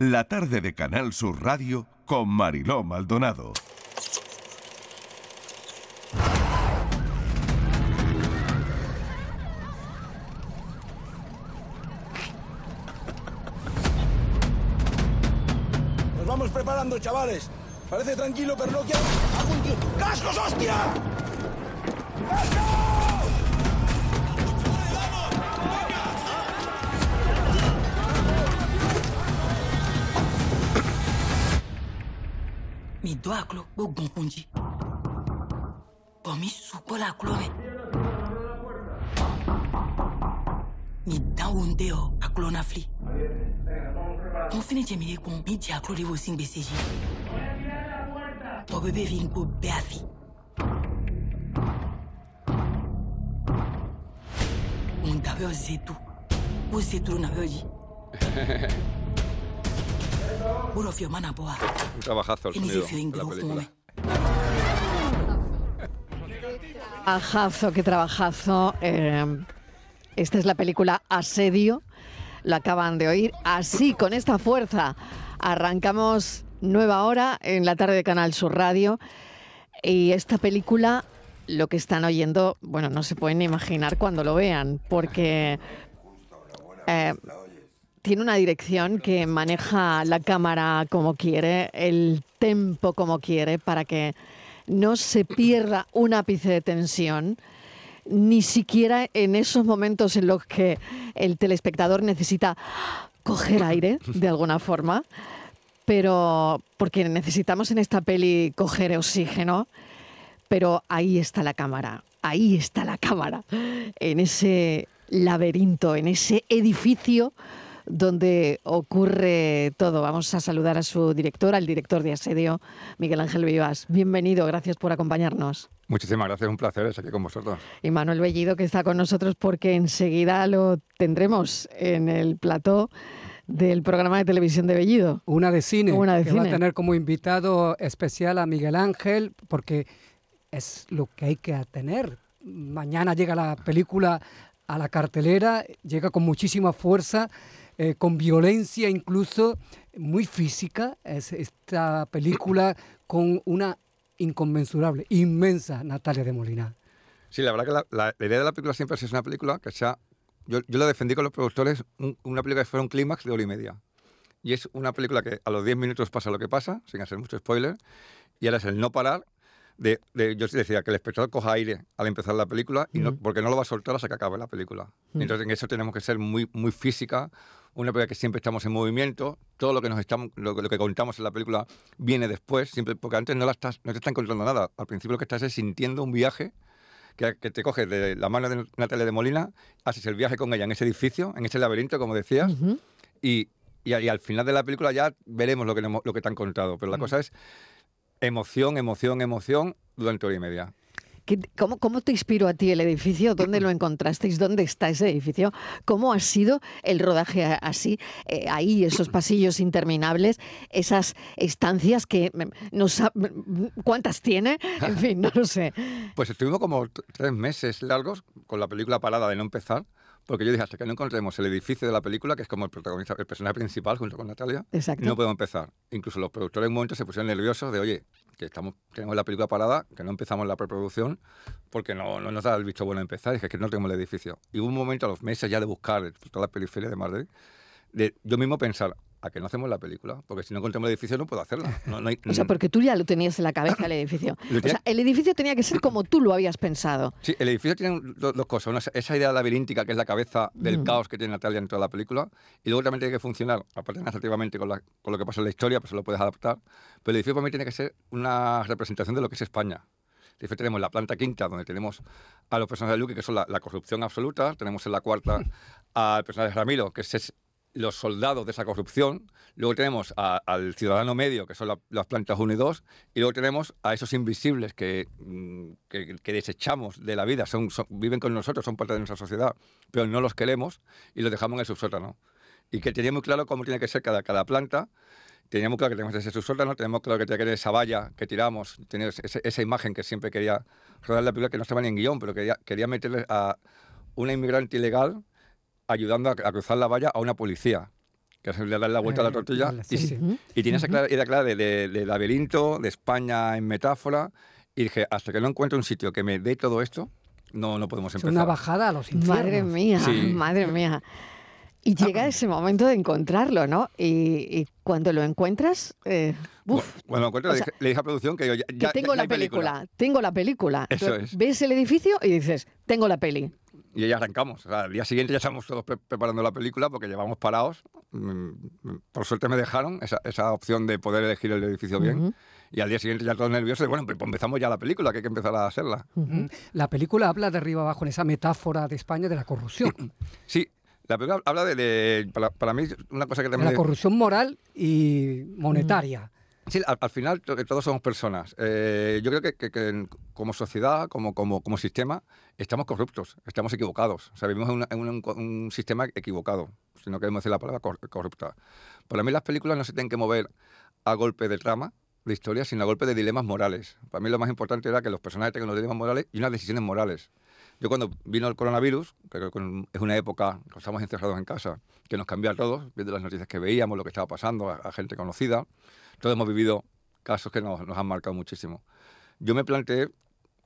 La tarde de Canal Sur Radio con Mariló Maldonado. Nos vamos preparando, chavales. Parece tranquilo, pero no quiero... ¡Cascos, hostia! mi midɔ aklo kpo gbɔnkun dzi bɔmi sukpɔ le aklɔ me midã wo ŋde yɔ aklɔ na fli. Mo fini dze mi de kpɔn mi dze aklo de wo si gbese dzi tɔbebe vi ŋgo bɛ afi. ŋun dabɛ o zetu o zetu na. Un trabajazo el sonido de la película. Trabajazo, qué trabajazo. Eh, esta es la película Asedio. Lo acaban de oír. Así, con esta fuerza, arrancamos nueva hora en la tarde de Canal Sur Radio. Y esta película, lo que están oyendo, bueno, no se pueden imaginar cuando lo vean, porque eh, tiene una dirección que maneja la cámara como quiere, el tempo como quiere, para que no se pierda un ápice de tensión, ni siquiera en esos momentos en los que el telespectador necesita coger aire de alguna forma, pero porque necesitamos en esta peli coger oxígeno, pero ahí está la cámara, ahí está la cámara, en ese laberinto, en ese edificio donde ocurre todo. Vamos a saludar a su director, al director de Asedio, Miguel Ángel Vivas. Bienvenido, gracias por acompañarnos. Muchísimas gracias, un placer estar aquí con vosotros. Y Manuel Bellido, que está con nosotros porque enseguida lo tendremos en el plató del programa de televisión de Bellido. Una de cine, Una de que va a cine. tener como invitado especial a Miguel Ángel, porque es lo que hay que tener. Mañana llega la película a la cartelera, llega con muchísima fuerza, eh, con violencia incluso, muy física. Es esta película con una inconmensurable, inmensa Natalia de Molina. Sí, la verdad que la, la- la idea de la película siempre es una película que sea... Yo, yo la defendí con los productores, un- una película que fuera un clímax de hora y media. Y es una película que a los 10 minutos pasa lo que pasa, sin hacer mucho spoiler, y ahora es el no parar de, de- yo decía que el espectador coja aire al empezar la película y no, porque no lo va a soltar hasta que acabe la película. Entonces en eso tenemos que ser muy, muy física, una película que siempre estamos en movimiento, todo lo que nos estamos, lo, que- lo que contamos en la película viene después, siempre, porque antes no, la estás, no te están contando nada. Al principio lo que estás es sintiendo un viaje que, que te coges de la mano de Natalia de Molina, haces el viaje con ella en ese edificio, en ese laberinto, como decías, y, y, y al final de la película ya veremos lo que, lo que te han contado. Pero la cosa es emoción, emoción, emoción durante hora y media. ¿Qué- ¿Cómo, ¿Cómo te inspiró a ti el edificio? ¿Dónde lo encontrasteis? ¿Dónde está ese edificio? ¿Cómo ha sido el rodaje así? Eh, ahí, esos pasillos interminables, esas estancias que mm, no sab- mm, ¿Cuántas tiene? En fin, no lo sé. Pues estuvimos como tres meses largos con la película parada de no empezar, porque yo dije, hasta que no encontremos el edificio de la película, que es como el protagonista, el personaje principal junto con Natalia, Exacto. no podemos empezar. Incluso los productores en un momento se pusieron nerviosos de, oye, que estamos, tenemos la película parada, que no empezamos la preproducción, porque no, no nos da el visto bueno empezar, dije, que no tenemos el edificio. Y hubo un momento a los meses ya de buscar toda la periferia de Madrid, de yo mismo pensar, ¿a que no hacemos la película? Porque si no encontramos el edificio no puedo hacerla. No, no hay- O sea, porque tú ya lo tenías en la cabeza el edificio. O sea, el edificio tenía que ser como tú lo habías pensado. Sí, el edificio tiene do- dos cosas. Una, es esa idea laberíntica que es la cabeza del Mm. caos que tiene Natalia en toda la película. Y luego también tiene que funcionar, aparte narrativamente, con, la- con lo que pasa en la historia, pues lo puedes adaptar. Pero el edificio para mí tiene que ser una representación de lo que es España. Tenemos la planta quinta, donde tenemos a los personajes de Luque, que son la, la corrupción absoluta. Tenemos en la cuarta al personaje de Ramiro, que es los soldados de esa corrupción. Luego tenemos al ciudadano medio, que son la- las plantas 1 y 2. Y luego tenemos a esos invisibles que, mm, que, desechamos de la vida, son, viven con nosotros, son parte de nuestra sociedad, pero no los queremos y los dejamos en el subsótano. Y que tenía muy claro cómo tiene que ser cada, cada planta. Teníamos claro que tenemos ese subsótano, tenemos claro que tiene que tener esa valla que tiramos, tener esa imagen que siempre quería rodar la película, que no estaba ni en guion, pero quería, quería meterle a una inmigrante ilegal ayudando a, a cruzar la valla a una policía. que es darle la vuelta a la Eh, tortilla. vale, y, sí, sí. y tiene esa clara- idea clara de, de- de laberinto, de España en metáfora. Y dije, hasta que no encuentre un sitio que me dé todo esto, no, no podemos Es empezar. una bajada a los infiernos. Madre mía, Sí. madre mía. Y llega ese momento de encontrarlo, ¿no? Y, y cuando lo encuentras, eh, uf, Bueno, lo encuentro, o le, sea, dije, le dije a producción que yo ya, que ya- tengo ya la hay película, tengo la película. Eso Entonces, es. Ves el edificio y dices, tengo la peli. Y ya arrancamos. O sea, al día siguiente ya estamos todos pre- preparando la película porque llevamos parados. Mm, Por suerte me dejaron esa, esa opción de poder elegir el edificio bien. Ujú. Y al día siguiente ya todos nerviosos. y Bueno, pues empezamos ya la película, que hay que empezar a hacerla. Ujú. La película habla de arriba abajo en esa metáfora de España de la corrupción, Sí, la película habla de, de- para, para mí, una cosa que también... la corrupción moral y monetaria. Sí, al, al final to- todos somos personas. Eh, yo creo que, que- que como sociedad, como, como, como sistema, estamos corruptos, estamos equivocados. O sea, vivimos en, una- en un, un sistema equivocado, si no queremos decir la palabra cor- corrupta. Para mí las películas no se tienen que mover a golpe de trama, de historia, sino a golpe de dilemas morales. Para mí lo más importante era que los personajes tengan los dilemas morales y unas decisiones morales. Yo cuando vino el coronavirus, que creo que es una época que estamos encerrados en casa, que nos cambió a todos, viendo las noticias que veíamos, lo que estaba pasando, a, a gente conocida, todos hemos vivido casos que nos, nos han marcado muchísimo. Yo me planteé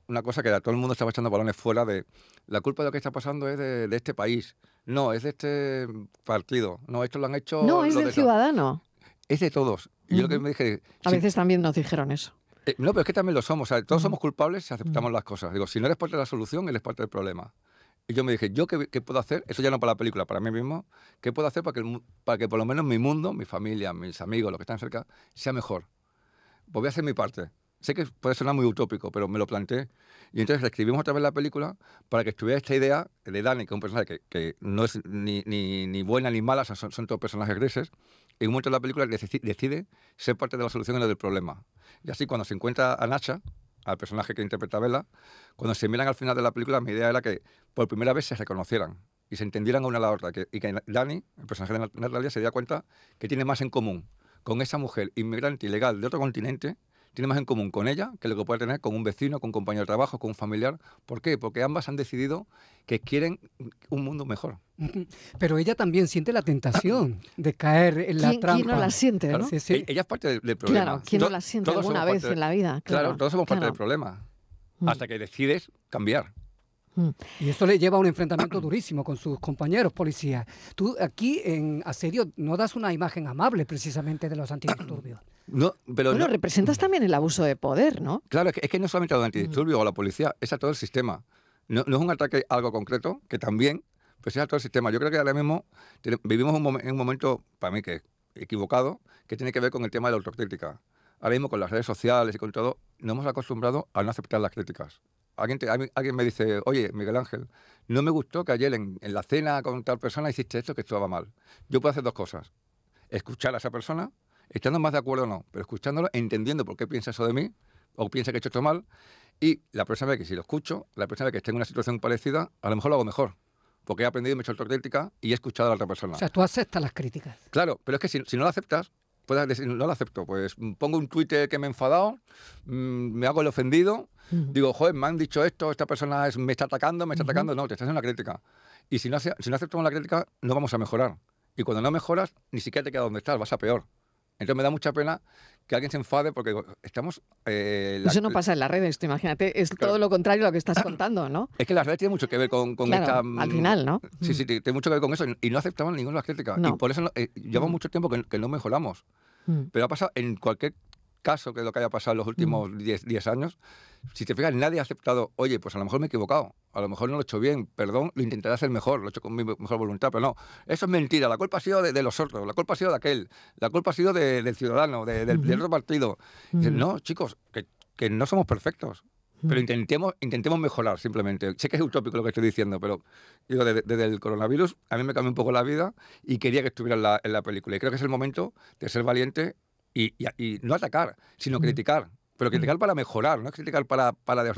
una cosa que era, todo el mundo estaba echando balones fuera de la culpa de lo que está pasando es de, de este país. No, es de este partido. No, esto lo han hecho... No, es del de tal". ciudadano. Es de todos. Y yo lo que me dije... A veces también nos dijeron eso. Eh, no, pero es que también lo somos. o sea, todos somos culpables si aceptamos las cosas. Digo, si no eres parte de la solución, eres parte del problema. Y yo me dije, ¿yo qué, qué puedo hacer? Eso ya no para la película, para mí mismo. ¿Qué puedo hacer para que, el para que por lo menos mi mundo, mi familia, mis amigos, los que están cerca, sea mejor? Pues voy a hacer mi parte. Sé que puede sonar muy utópico, pero me lo planteé. Y entonces reescribimos otra vez la película para que estuviera esta idea de Dani, que es un personaje que, que no es ni, ni, ni buena ni mala, son, son todos personajes grises. En un momento de la película deci- decide ser parte de la solución y no del problema. Y así cuando se encuentra a Nacha, al personaje que interpreta Bella, cuando se miran al final de la película, mi idea era que por primera vez se reconocieran y se entendieran una a la otra. Que, y que Dani, el personaje de Nat- Natalia, se diera cuenta que tiene más en común con esa mujer inmigrante ilegal de otro continente, tiene más en común con ella que lo que puede tener con un vecino, con un compañero de trabajo, con un familiar. ¿Por qué? Porque ambas han decidido que quieren un mundo mejor. Pero ella también siente la tentación de caer en la ¿Quién, trampa. quién no la siente, Claro, no? Sí, sí. e- Ella es parte del, del problema. Claro, ¿quién no la siente todos alguna vez en la vida? Claro, Claro, todos somos parte del problema. Mm. Hasta que decides cambiar. Mm. Y eso le lleva a un enfrentamiento durísimo con sus compañeros policías. Tú aquí en Asedio no das una imagen amable precisamente de los antidisturbios. No, pero Bueno, no- representas también el abuso de poder, ¿no? Claro, es que, es que no solamente a los antidisturbios o a la policía, es a todo el sistema. No, no es un ataque a algo concreto, que también, pues es a todo el sistema. Yo creo que ahora mismo vivimos un, un momento, para mí, que equivocado, que tiene que ver con el tema de la autocrítica. Ahora mismo con las redes sociales y con todo, nos hemos acostumbrado a no aceptar las críticas. Alguien, te- alguien me dice, oye, Miguel Ángel, no me gustó que ayer en, en la cena con tal persona hiciste esto que estaba mal. Yo puedo hacer dos cosas. Escuchar a esa persona, estando más de acuerdo o no, pero escuchándolo, entendiendo por qué piensa eso de mí, o piensa que he hecho esto mal, y la próxima vez que si lo escucho, la próxima vez que esté en una situación parecida, a lo mejor lo hago mejor. Porque he aprendido me he hecho autocrítica y he escuchado a la otra persona. O sea, tú aceptas las críticas. Claro, pero es que si, si no lo aceptas, puedes decir, no lo acepto, pues mm, pongo un Twitter que me he enfadado, mm, me hago el ofendido, Ujú. digo, joder, me han dicho esto, esta persona es- me está atacando, me está Ujú. atacando, no, te estás haciendo una crítica. Y si no, si no aceptamos la crítica, no vamos a mejorar. Y cuando no mejoras, ni siquiera te quedas donde estás, vas a peor. Entonces me da mucha pena que alguien se enfade porque estamos... eh, la- Eso no pasa en las redes, tú imagínate, es Claro. todo lo contrario a lo que estás contando, ¿no? Es que las redes tienen mucho que ver con, con Claro, esta... al mm, final, ¿no? Sí, sí, tiene tiene mucho que ver con eso. Y no aceptamos ninguna de las críticas. No. Y por eso eh, llevamos Mm. mucho tiempo que, que no mejoramos. Mm. Pero ha pasado en cualquier caso que lo que haya pasado en los últimos 10 10 años. Si te fijas, nadie ha aceptado, oye, pues a lo mejor me he equivocado, a lo mejor no lo he hecho bien, perdón, lo intentaré hacer mejor, lo he hecho con mi mejor voluntad, pero no, eso es mentira, la culpa ha sido de, de los otros, la culpa ha sido de aquel, la culpa ha sido de- del ciudadano, de- del, del otro partido. Dicen, no, chicos, que, que no somos perfectos. Pero intentemos, intentemos mejorar simplemente. Sé que es utópico lo que estoy diciendo, pero digo, desde, desde el coronavirus a mí me cambió un poco la vida y quería que estuviera en la, en la película. Y creo que es el momento de ser valiente y, y- y no atacar, sino criticar. Pero criticar para mejorar, no criticar para, para de-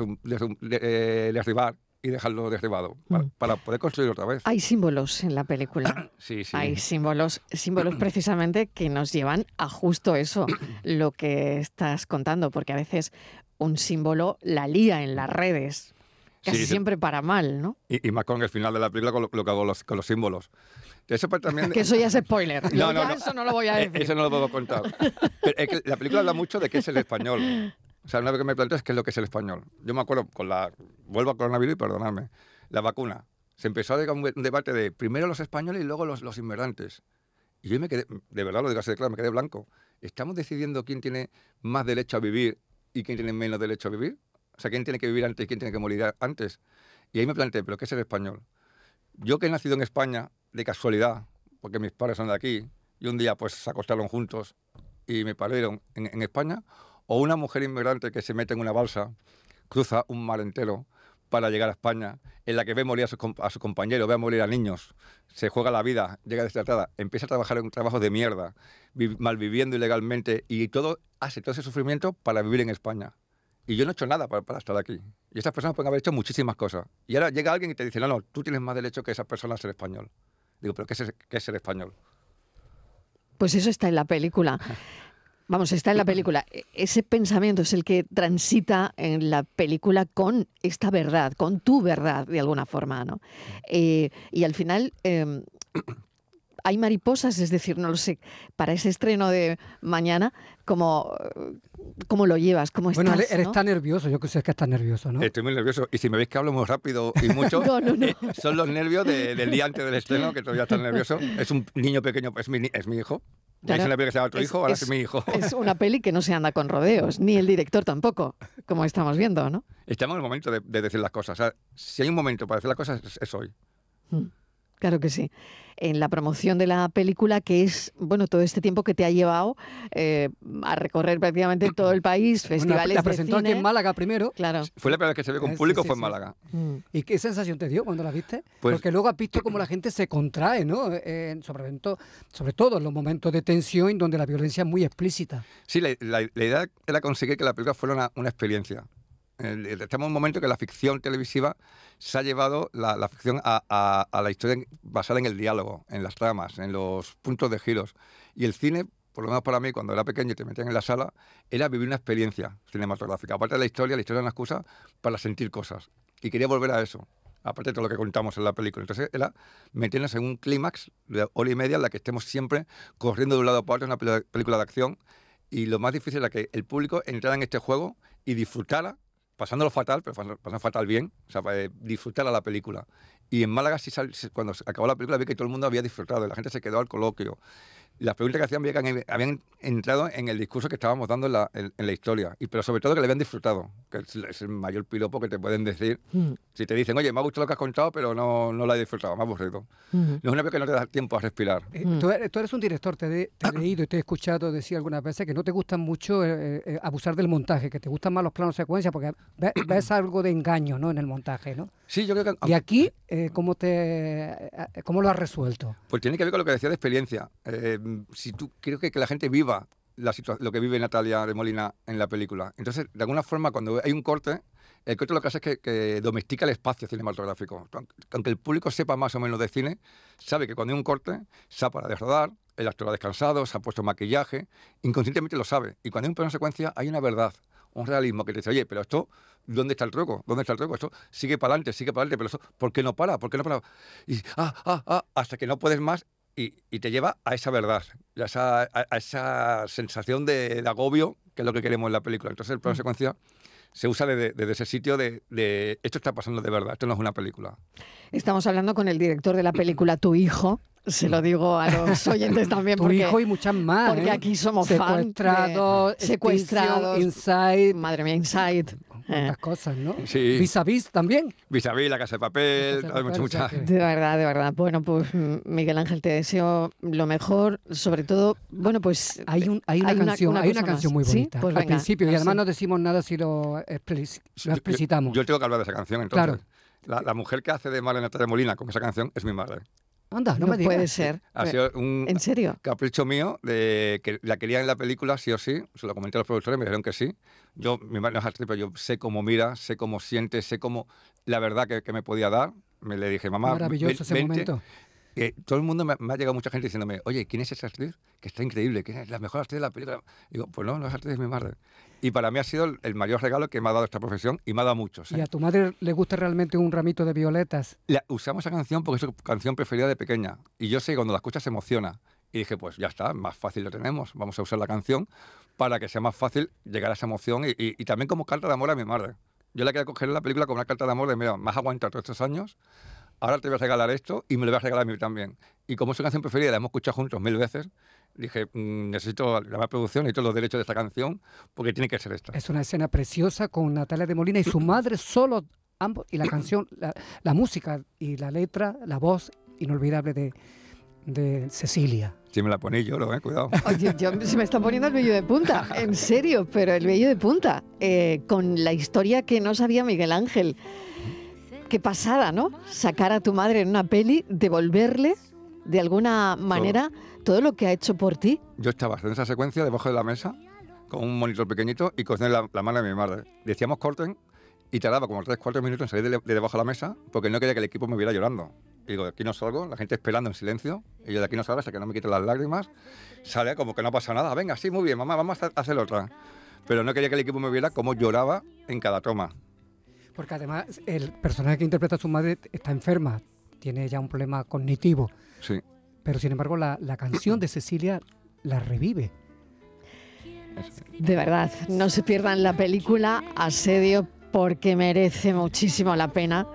eh, derribar y dejarlo derribado, para, Mm. para poder construir otra vez. Hay símbolos en la película. Sí, sí. Hay símbolos, símbolos precisamente que nos llevan a justo eso, lo que estás contando, porque a veces un símbolo la lía en las redes, casi sí. siempre para mal, ¿no? Y, y más con el final de la película, con lo, lo que hago los- con los símbolos. Eso pues también... Que eso ya es spoiler. No, no, no. Eso no lo voy a Eh, decir. Eso no lo puedo contar. Pero es que la película habla mucho de qué es el español. O sea, una vez que me planteas qué es lo que es el español. Yo me acuerdo con la... Vuelvo a coronavirus y perdonadme. La vacuna. Se empezó a llegar un debate de primero los españoles y luego los, los inmigrantes. Y yo me quedé, de verdad lo digo así de claro, me quedé blanco. ¿Estamos decidiendo quién tiene más derecho a vivir y quién tiene menos derecho a vivir? O sea, quién tiene que vivir antes y quién tiene que morir antes. Y ahí me planteé, ¿pero qué es el español? Yo que he nacido en España, de casualidad, porque mis padres son de aquí, y un día pues se acostaron juntos y me parieron en, España, o una mujer inmigrante que se mete en una balsa, cruza un mar entero para llegar a España, en la que ve morir a su, com- a su compañero, ve a morir a niños, se juega la vida, llega destratada, empieza a trabajar en un trabajo de mierda, vi- malviviendo ilegalmente, y todo hace todo ese sufrimiento para vivir en España. Y yo no he hecho nada para, para estar aquí. Y esas personas pueden haber hecho muchísimas cosas. Y ahora llega alguien y te dice, no, no, tú tienes más derecho que esa persona a ser español. Digo, ¿pero qué es, qué es ser español? Pues eso está en la película. Vamos, está en la película. E- Ese pensamiento es el que transita en la película con esta verdad, con tu verdad, de alguna forma, ¿no? Eh, y al final eh, hay mariposas, es decir, no lo sé, para ese estreno de mañana, ¿cómo, cómo lo llevas? ¿Cómo estás? Bueno, él, él no? está nervioso, yo que sé que está nervioso, ¿no? Estoy muy nervioso. Y si me veis que hablo muy rápido y mucho, No, no, no. eh, son los nervios de- del día antes del estreno, que todavía está nervioso. Es un niño pequeño, es mi, es mi hijo. Claro. hice una película que se llama Tu Es- hijo, ahora es- es mi hijo. Es una peli que no se anda con rodeos, ni el director tampoco, como estamos viendo, ¿no? Estamos en el momento de, de decir las cosas. O sea, si hay un momento para decir las cosas, es, es hoy. Claro que sí. En la promoción de la película, que es, bueno, todo este tiempo que te ha llevado eh, a recorrer prácticamente todo el país, Bueno, la- festivales la de presentó aquí cine. en Málaga primero. Claro. Fue la primera vez que se ve con sí, público, sí, fue en sí. Málaga. Mm. ¿Y qué sensación te dio cuando la viste? Pues- Porque luego has visto cómo la gente se contrae, ¿no? Eh, sobre, to- sobre todo en los momentos de tensión donde la violencia es muy explícita. Sí, la, la- la idea era conseguir que la película fuera una, una experiencia. Estamos en un momento que la ficción televisiva se ha llevado la, la ficción a, a- a la historia en- basada en el diálogo, en las tramas, en los puntos de giros. Y el cine, por lo menos para mí, cuando era pequeño y te metían en la sala, era vivir una experiencia cinematográfica. Aparte de la historia, la historia era una excusa para sentir cosas. Y quería volver a eso. Aparte de todo lo que contamos en la película. Entonces era meternos en un clímax de hora y media en la que estemos siempre corriendo de un lado para otro, una peli- película de acción. Y lo más difícil era que el público entrara en este juego y disfrutara, pasándolo fatal, pero pasando fatal bien, o sea, para, eh, disfrutara la película. Y en Málaga, sí cuando acabó la película, vi que todo el mundo había disfrutado, y la gente se quedó al coloquio. Las preguntas que hacían que habían- habían entrado en el discurso que estábamos dando en la, en- en la historia, y pero sobre todo que le habían disfrutado, que es, es el mayor piropo que te pueden decir. Mm. Si te dicen, oye, me ha gustado lo que has contado, pero no, no la he disfrutado, me ha aburrido. Mm. No es una película que no te da tiempo a respirar. Eh, Mm. tú, eres, tú eres un director, te, he- te he leído y te he escuchado decir algunas veces que no te gusta mucho eh, eh, abusar del montaje, que te gustan más los planos secuencia porque ve- ves algo de engaño ¿no? en el montaje. ¿no? Sí, yo creo que... Y aquí, eh, ¿cómo, te, eh, ¿cómo lo has resuelto? Pues tiene que ver con lo que decía de experiencia. Eh, si tú creo que, que la gente viva lo que vive Natalia de Molina en la película. Entonces, de alguna forma, cuando hay un corte, el corte lo que hace es que, que domestica el espacio cinematográfico. Aunque el público sepa más o menos de cine, sabe que cuando hay un corte, se ha parado de rodar, el actor ha descansado, se ha puesto maquillaje, inconscientemente lo sabe. Y cuando hay un plano secuencia, hay una verdad, un realismo que te dice, oye, pero esto, ¿dónde está el truco? ¿Dónde está el truco? Esto sigue para adelante, sigue para adelante, pero eso, ¿por qué no para? ¿Por qué no para? Ah, ah, ah, hasta que no puedes más y, y te lleva a esa verdad, a esa, a, a esa sensación de, de agobio, que es lo que queremos en la película. Entonces el plano secuencia se usa desde, desde ese sitio de, de esto está pasando de verdad, esto no es una película. Estamos hablando con el director de la película Tu Hijo. Se lo digo a los oyentes también Tu porque hijo y muchas más. porque ¿eh? aquí somos fan de- Secuestrados, secuestrados. Inside, madre mía, Inside. Eh, cuántas cosas, ¿no? Sí. Vis a vis también. Vis a vis, la casa de papel, Casa de mucha- De verdad, de verdad. Bueno, pues mm, Miguel Ángel, te deseo lo mejor, sobre todo, bueno, pues Hay, un, hay una Hay una- canción, una hay una cosa canción más. muy ¿Sí? bonita Pues al venga, principio y además sí. no decimos nada si lo, explic- lo Yo- yo- explicitamos. Yo, tengo que hablar de esa canción, entonces. La, la mujer que hace de Mara Natalia Molina con esa canción es mi madre. Anda, no, no, me digas. puede ser. Ha sido un ¿En serio? capricho mío de que la quería en la película, sí o sí. Se lo comenté a los productores, me dijeron que sí. Yo, mi madre no es actriz, pero yo sé cómo mira, sé cómo siente, sé cómo la verdad que, que me podía dar. Me le dije, mamá, Maravilloso ven- ese vente. momento. Eh, todo el mundo me, me ha llegado mucha gente diciéndome, oye, ¿quién es esa actriz? Que está increíble, ¿quién es la mejor actriz de la película? digo, pues no, no es actriz, mi madre. Y para mí ha sido el, el mayor regalo que me ha dado esta profesión y me ha dado muchos. ¿Y ¿eh? a tu madre le gusta realmente un ramito de violetas? La- usamos esa canción porque es su canción preferida de pequeña. Y yo sé que cuando la escucha se emociona. Y dije, pues ya está, más fácil lo tenemos. Vamos a usar la canción para que sea más fácil llegar a esa emoción y, y- y también como carta de amor a mi madre. Yo la quería coger en la película como una carta de amor de, mira, me has aguantado todos estos años, ahora te voy a regalar esto y me lo voy a regalar a mí también. Y como es su canción preferida, la hemos escuchado juntos mil veces, dije, "Mm, necesito la producción, necesito los derechos de esta canción porque tiene que ser esta. Es una escena preciosa con Natalia de Molina y su madre solo, ambos, y la canción, la, la música y la letra, la voz inolvidable de, de Cecilia. Si me la ponéis lloro, eh, cuidado. Oye, yo, se me está poniendo el vello de punta, en serio, pero el vello de punta, eh, con la historia que no sabía Miguel Ángel. Qué pasada, ¿no? Sacar a tu madre en una peli, devolverle de alguna manera todo lo que ha hecho por ti. Yo estaba en esa secuencia debajo de la mesa con un monitor pequeñito y cocné la, la mano de mi madre. Decíamos corten y tardaba como 3-4 minutos en salir de, de debajo de la mesa porque no quería que el equipo me viera llorando. Y digo, de aquí no salgo, la gente esperando en silencio. Y yo de aquí no salgo hasta que no me quiten las lágrimas. Sale como que no pasa nada. Venga, sí, muy bien, mamá, vamos a hacer otra. Pero no quería que el equipo me viera cómo lloraba en cada toma. Porque además el personaje que interpreta a su madre está enferma, tiene ya un problema cognitivo, Sí. pero sin embargo la, la canción de Cecilia la revive. De verdad, no se pierdan la película Asedio porque merece muchísimo la pena.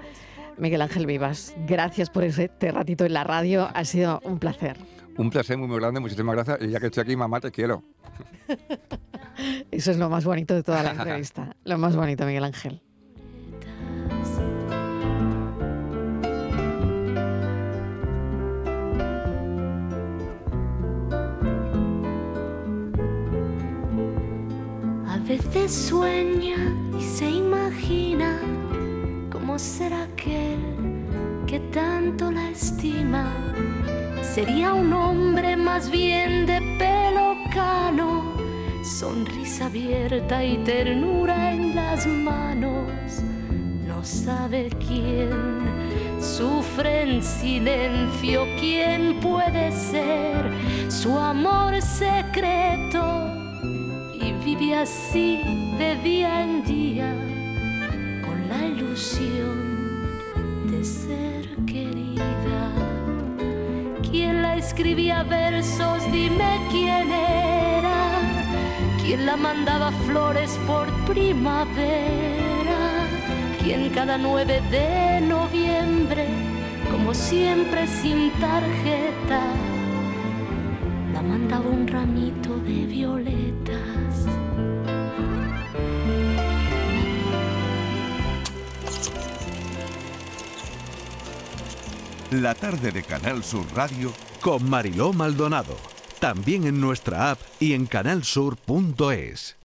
Miguel Ángel Vivas, gracias por este ratito en la radio, ha sido un placer. Un placer muy, muy grande, muchísimas gracias. Y ya que estoy aquí, mamá, te quiero. Eso es lo más bonito de toda la entrevista, lo más bonito, Miguel Ángel. A veces sueña y se imagina cómo será aquel que tanto la estima. Sería un hombre más bien de pelo cano, sonrisa abierta y ternura en las manos. No sabe quién sufre en silencio, quién puede ser su amor secreto y vive así de día en día con la ilusión de ser querida. ¿Quién la escribía versos? Dime quién era. ¿Quién la mandaba flores por primavera? ¿Quién cada 9 de noviembre, como siempre sin tarjeta, la mandaba un ramito de violetas. La tarde de Canal Sur Radio con Mariló Maldonado. También en nuestra app y en canalsur.es.